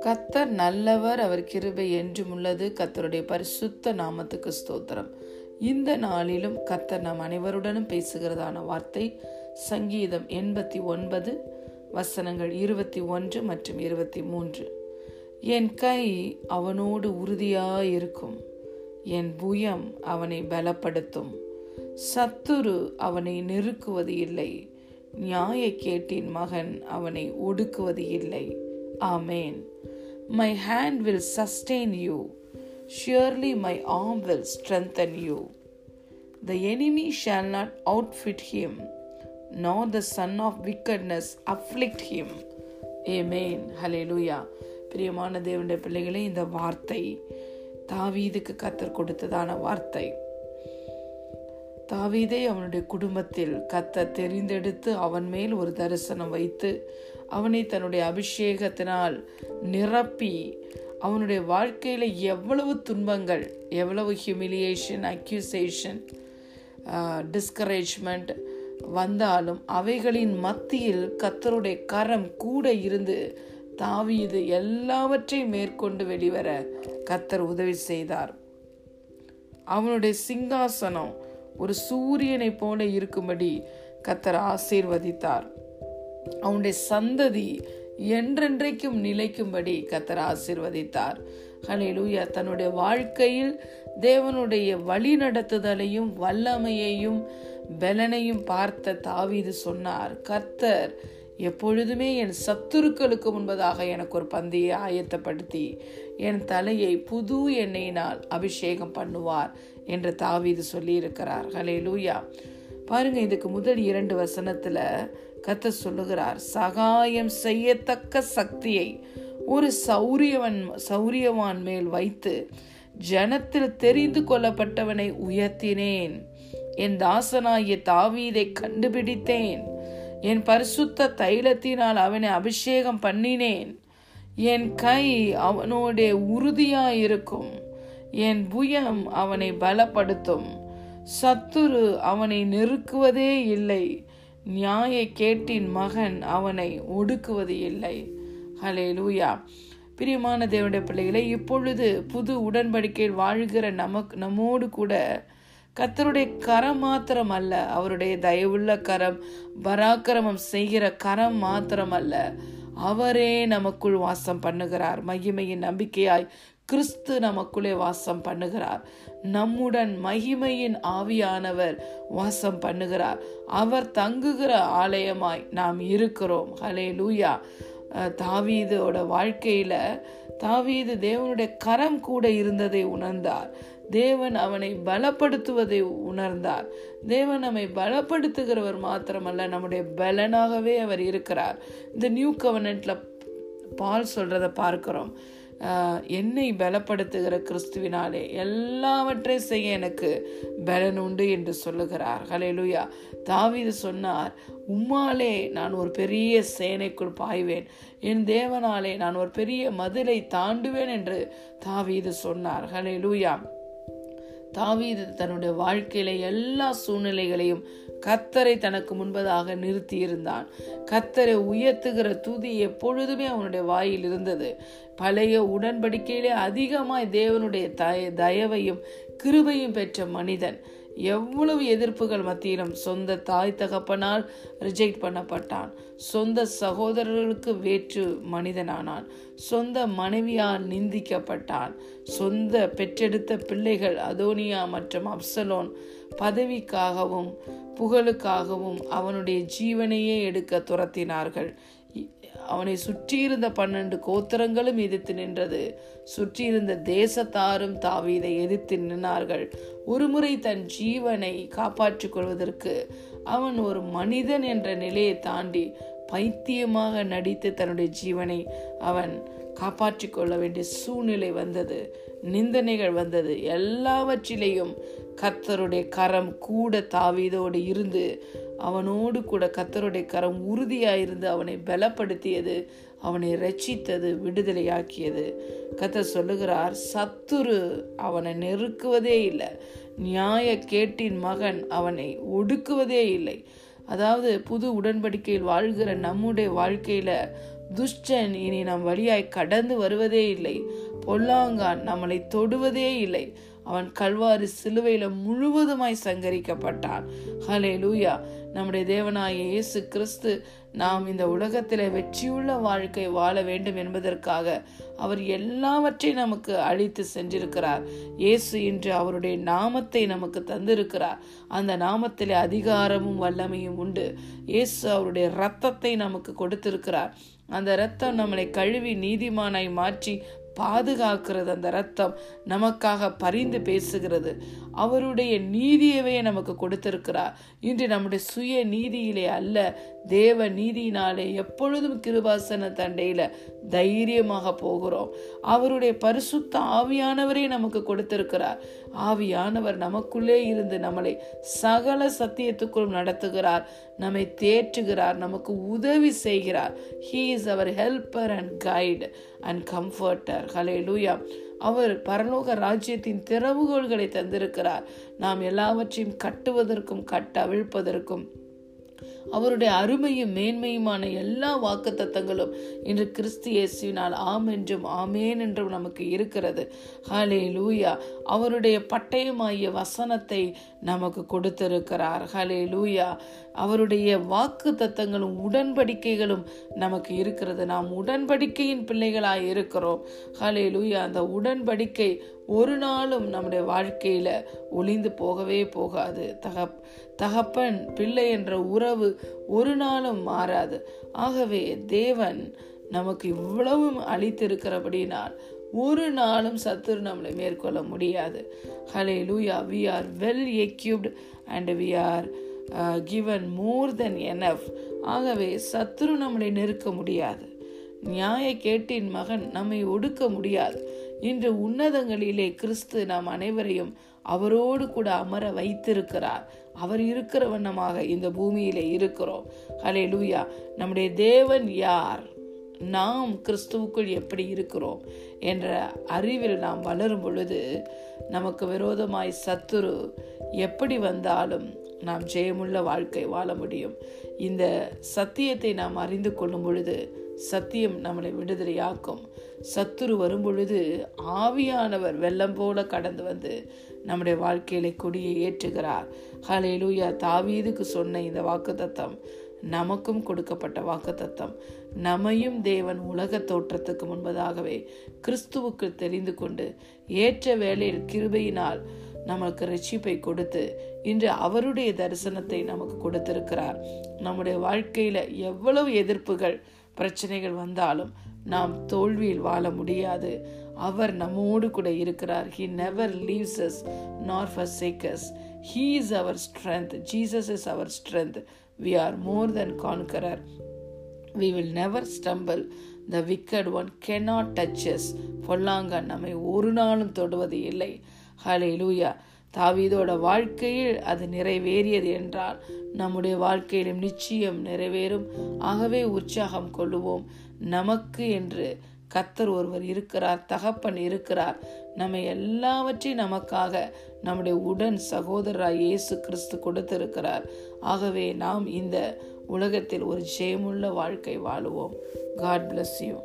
கத்தர் நல்லவர் அவர் கிருபை என்றும் உள்ளது. கத்தருடைய பரிசுத்த நாமத்துக்கு ஸ்தோத்திரம். இந்த நாளிலும் கத்தர் நாம் அனைவருடனும் பேசுகிறதான வார்த்தை சங்கீதம் எண்பத்தி ஒன்பது வசனங்கள் இருபத்தி ஒன்று மற்றும் இருபத்தி மூன்று. என் கை அவனோடு உறுதியாயிருக்கும் என் புயம் அவனை பலப்படுத்தும் சத்துரு அவனை நெருக்குவது இல்லை. நியாய கேட்டின் மகன் அவனை ஒடுக்குவது இல்லை. Amen. My hand will sustain you surely my arm will strengthen you the enemy shall not outfit him nor the son of wickedness afflict him. ஏமேன் ஹலேலூயா பிரியமான தேவனுடைய பிள்ளைகளே இந்த வார்த்தை தாவீதுக்கு கத்தர் கொடுத்ததான வார்த்தை. தாவீதை அவனுடைய குடும்பத்தில் கத்த தெரிந்தெடுத்து அவன் மேல் ஒரு தரிசனம் வைத்து அவனை தன்னுடைய அபிஷேகத்தினால் நிரப்பி அவனுடைய வாழ்க்கையில் எவ்வளவு துன்பங்கள் எவ்வளவு ஹியூமிலியேஷன் அக்யூசேஷன் டிஸ்கரேஜ்மெண்ட் வந்தாலும் அவைகளின் மத்தியில் கத்தருடைய கரம் கூட இருந்து தாவீது எல்லாவற்றையும் மேற்கொண்டு வெளிவர கத்தர் உதவி செய்தார். அவனுடைய சிங்காசனம் ஒரு சூரியனை போல இருக்கும்படி கத்தர் ஆசீர்வதித்தார். அவனுடைய சந்ததி என்றென்றைக்கும் நிலைக்கும்படி கத்தர் ஆசீர்வதித்தார். ஹலேலூயா தன்னுடைய வாழ்க்கையில் தேவனுடைய வழி நடத்துதலையும் வல்லமையையும் பலனையும் பார்த்த தாவீது சொன்னார் கர்த்தர் எப்பொழுதுமே என் சத்துருக்களுக்கு முன்பதாக எனக்கு ஒரு பந்தியை ஆயத்தப்படுத்தி என் தலையை புது எண்ணெயினால் அபிஷேகம் பண்ணுவார். என்று தாவீது சொல்லியிருக்கிறார். ஹலே லூயா பாருங்க இதுக்கு முதல் இரண்டு வசனத்துல கத்த சொல்லுகிறார் சகாயம் செய்யத்தக்க சக்தியை ஒரு சௌரியவன் சௌரியவான் மேல் வைத்து ஜனத்தில் தெரிந்து கொள்ளப்பட்டவனை உயர்த்தினேன். என் தாசனாகிய தாவீதை கண்டுபிடித்தேன். என் பரிசுத்த தைலத்தினால் அவனை அபிஷேகம் பண்ணினேன். என் கை அவனோட உறுதியாயிருக்கும். என் புயம் அவனை பலப்படுத்தும். சத்துரு அவனை நெருக்குவதே இல்லை. நியாய கேட்டின் மகன் அவனை ஒடுக்குவது இல்லை. ஹலே லூயா பிரியமான தேவனுடைய பிள்ளைகளை இப்பொழுது புது உடன்படிக்கையில் வாழ்கிற நமக்கு நம்மோடு கூட கத்தருடைய கரம் மாத்திரம் அல்ல அவருடைய தயவுள்ள கரம் பராக்கிரமம் செய்கிற கரம் மாத்திரம் அல்ல. அவரே நமக்குள் வாசம் பண்ணுகிறார். மகிமையின் நம்பிக்கையாய் கிறிஸ்து நமக்குள்ளே வாசம் பண்ணுகிறார். நம்முடன் மகிமையின் ஆவியானவர் வாசம் பண்ணுகிறார். அவர் தங்குகிற ஆலயமாய் நாம் இருக்கிறோம். ஹலே லூயா தாவீதோட வாழ்க்கையில தாவீது தேவனுடைய கரம் கூட இருந்ததை உணர்ந்தார். தேவன் அவனை பலப்படுத்துவதை உணர்ந்தார். தேவன் நம்மை பலப்படுத்துகிறவர் மாத்திரமல்ல நம்முடைய பலனாகவே அவர் இருக்கிறார். இந்த நியூ கவர்னன்ட்ல பால் சொல்றதை பார்க்கிறோம். என்னை பலப்படுத்துகிற கிறிஸ்துவினாலே எல்லாவற்றை செய்ய எனக்கு பலன் உண்டு என்று சொல்லுகிறார். ஹலெலுயா தாவிது சொன்னார் உம்மாலே நான் ஒரு பெரிய சேனைக்குள் பாய்வேன். என் தேவனாலே நான் ஒரு பெரிய மதிலை தாண்டுவேன் என்று தாவிது சொன்னார். ஹலெலுயா தாவீது தன்னுடைய வாழ்க்கையில எல்லா சூழ்நிலைகளையும் கத்தரை தனக்கு முன்பதாக நிறுத்தி இருந்தான் கத்தரை உயர்த்துகிற துதி எப்பொழுதுமே அவனுடைய வாயில் இருந்தது. பழைய உடன்படிக்கையிலே அதிகமாய் தேவனுடைய தய தயவையும் கிருபையும் பெற்ற மனிதன். எவ்வளவு எதிர்ப்புகள் மத்தியிலும் சொந்த தாய் தகப்பனால் ரிஜெக்ட் பண்ணப்பட்டான். சொந்த சகோதரர்களுக்கு வேற்று மனிதனானான். சொந்த மனைவியால் நிந்திக்கப்பட்டான். சொந்த பெற்றெடுத்த பிள்ளைகள் அதோனியா மற்றும் அப்சலோன் பதவிக்காகவும் புகழுக்காகவும் அவனுடைய ஜீவனையே எடுக்க துரத்தினார்கள். அவனை சுற்றியிருந்த பன்னெண்டு கோத்திரங்களும் எதிர்த்து நின்றது. சுற்றியிருந்த தேசத்தாரும் தாவீதை எதிர்த்து நின்றார்கள் ஒருமுறை தன் ஜீவனை காப்பாற்றிக் கொள்வதற்கு அவன் ஒரு மனிதன் என்ற நிலையை தாண்டி பைத்தியமாக நடித்து தன்னுடைய ஜீவனை அவன் காப்பாற்றிக் கொள்ள வேண்டிய சூழ்நிலை வந்தது. நிந்தனைகள் வந்தது. எல்லாவற்றிலையும் கத்தருடைய கரம் கூட தாவீதோடு இருந்து அவனோடு கூட கத்தருடைய கரம் உறுதியாயிருந்து அவனை பலப்படுத்தியது அவனை ரட்சித்தது விடுதலையாக்கியது. கத்தர் சொல்லுகிறார் சத்துரு அவனை நெருக்குவதே இல்லை. நியாய கேட்டின் மகன் அவனை ஒடுக்குவதே இல்லை. அதாவது புது உடன்படிக்கையில் வாழ்கிற நம்முடைய வாழ்க்கையில துஷ்டன் இனி நம் வழியாய் கடந்து வருவதே இல்லை. பொல்லாங்கான் நம்மளை தொடுவதே இல்லை. அவன் கல்வாரி சிலுவையில முழுவதுமாய் சங்கரிக்கப்பட்டான். ஹலே லூயா நம்முடைய தேவனாய இயேசு கிறிஸ்து நாம் இந்த உலகத்திலே வெற்றியுள்ள வாழ்க்கை வாழ வேண்டும் என்பதற்காக அவர் எல்லாவற்றையும் நமக்கு அழித்து சென்றிருக்கிறார். இயேசு இன்று அவருடைய நாமத்தை நமக்கு தந்திருக்கிறார். அந்த நாமத்திலே அதிகாரமும் வல்லமையும் உண்டு. இயேசு அவருடைய ரத்தத்தை நமக்கு கொடுத்திருக்கிறார். அந்த ரத்தம் நம்மளை கழுவி நீதிமானாய் மாற்றி பாதுகாக்கிறது அந்த ரத்தம் நமக்காக பரிந்து பேசுகிறது. அவருடைய நீதியவே நமக்கு கொடுத்திருக்கிறார். இன்று நம்முடைய சுய நீதியிலே அல்ல தேவ நீதியினாலே எப்பொழுதும் கிருபாசன தண்டையில தைரியமாக போகிறோம். அவருடைய பரிசுத்த ஆவியானவரே நமக்கு கொடுத்திருக்கிறார். ஆவியானவர் நமக்குள்ளே இருந்து நம்மளை சகல சத்தியத்துக்குள் நடத்துகிறார். நம்மை தேற்றுகிறார். நமக்கு உதவி செய்கிறார். He is our helper and guide and comforter hallelujah அவர் பரலோக ராஜ்யத்தின் திறவுகோள்களை தந்திருக்கிறார். நாம் எல்லாவற்றையும் கட்டுவதற்கும் கட்ட அவிழ்ப்பதற்கும் அவருடைய அருமையும் மேன்மையுமான எல்லா வாக்கு தத்தங்களும் இன்று கிறிஸ்து இயேசுவினால் ஆம் என்றும் ஆமேன் என்றும் நமக்கு இருக்கிறது. ஹலே லூயா அவருடைய பட்டயமாகிய வசனத்தை நமக்கு கொடுத்திருக்கிறார். ஹலே லூயா அவருடைய வாக்கு தத்தங்களும் உடன்படிக்கைகளும் நமக்கு இருக்கிறது. நாம் உடன்படிக்கையின் பிள்ளைகளாக இருக்கிறோம். ஹலே லூயா அந்த உடன்படிக்கை ஒரு நாளும் நம்முடைய வாழ்க்கையில ஒளிந்து போகவே போகாது. தகப் தகப்பன் பிள்ளை என்ற உறவு ஒரு நாளும் மாறாது. ஆகவே தேவன் நமக்கு இவ்வளவும் அளித்திருக்கிறபடினால் ஒரு நாளும் சத்துரு நம்மளை மேற்கொள்ள முடியாது. Hallelujah we are well equipped and we are given more than enough ஆகவே சத்துரு நம்மளை நெருக்க முடியாது. நியாய கேட்டின் மகன் நம்மை ஒடுக்க முடியாது. இன்று உன்னதங்களிலே கிறிஸ்து நாம் அனைவரையும் அவரோடு கூட அமர வைத்திருக்கிறார். அவர் இருக்கிற வண்ணமாக இந்த பூமியிலே இருக்கிறோம். ஹலே லூயா நம்முடைய தேவன் யார்? நாம் கிறிஸ்துவுக்குள் எப்படி இருக்கிறோம்? என்ற அறிவில் நாம் வளரும் பொழுது நமக்கு விரோதமாய் சத்துரு எப்படி வந்தாலும் நாம் ஜெயமுள்ள வாழ்க்கை வாழ முடியும். இந்த சத்தியத்தை நாம் அறிந்து கொள்ளும் பொழுது சத்தியம் நம்மளை விடுதலையாக்கும். சத்துரு வரும்பொழுது ஆவியானவர் வெள்ளம் போல கடந்து வந்து நம்முடைய வாழ்க்கையில கொடியை ஏற்றுகிறார். ஹலேலூயா தாவீதுக்கு சொன்ன இந்த வாக்கு தத்தம் நமக்கும் கொடுக்கப்பட்ட வாக்கு தத்தம் நம்மையும் தேவன் உலக தோற்றத்துக்கு முன்பதாகவே கிறிஸ்துவுக்கு தெரிந்து கொண்டு ஏற்ற வேளையில் கிருபையினால் நமக்கு ரட்சிப்பை கொடுத்து இன்று அவருடைய தரிசனத்தை நமக்கு கொடுத்திருக்கிறார். நம்முடைய வாழ்க்கையில எவ்வளவு எதிர்ப்புகள் பிரச்சனைகள் வந்தாலும் நாம் தோல்வியில் வாழ முடியாது அவர் நம்மோடு கூட இருக்கிறார் he never leaves us nor forsakes he is our strength Jesus is our strength we are more than conqueror we will never stumble the wicked one cannot touch us பொல்லாங்க நம்மை ஒரு நாளும் தொடுவது இல்லை ஹலே லூயா தாவீதோட வாழ்க்கையில் அது நிறைவேறியது என்றால் நம்முடைய வாழ்க்கையிலும் நிச்சயம் நிறைவேறும். ஆகவே உற்சாகம் கொள்ளுவோம். நமக்கு என்று கத்தர் ஒருவர் இருக்கிறார் தகப்பன் இருக்கிறார். நம்ம எல்லாவற்றையும் நமக்காக நம்முடைய உடன் சகோதரராய் இயேசு கிறிஸ்து கொடுத்திருக்கிறார். ஆகவே நாம் இந்த உலகத்தில் ஒரு ஜெயமுள்ள வாழ்க்கை வாழுவோம். God bless you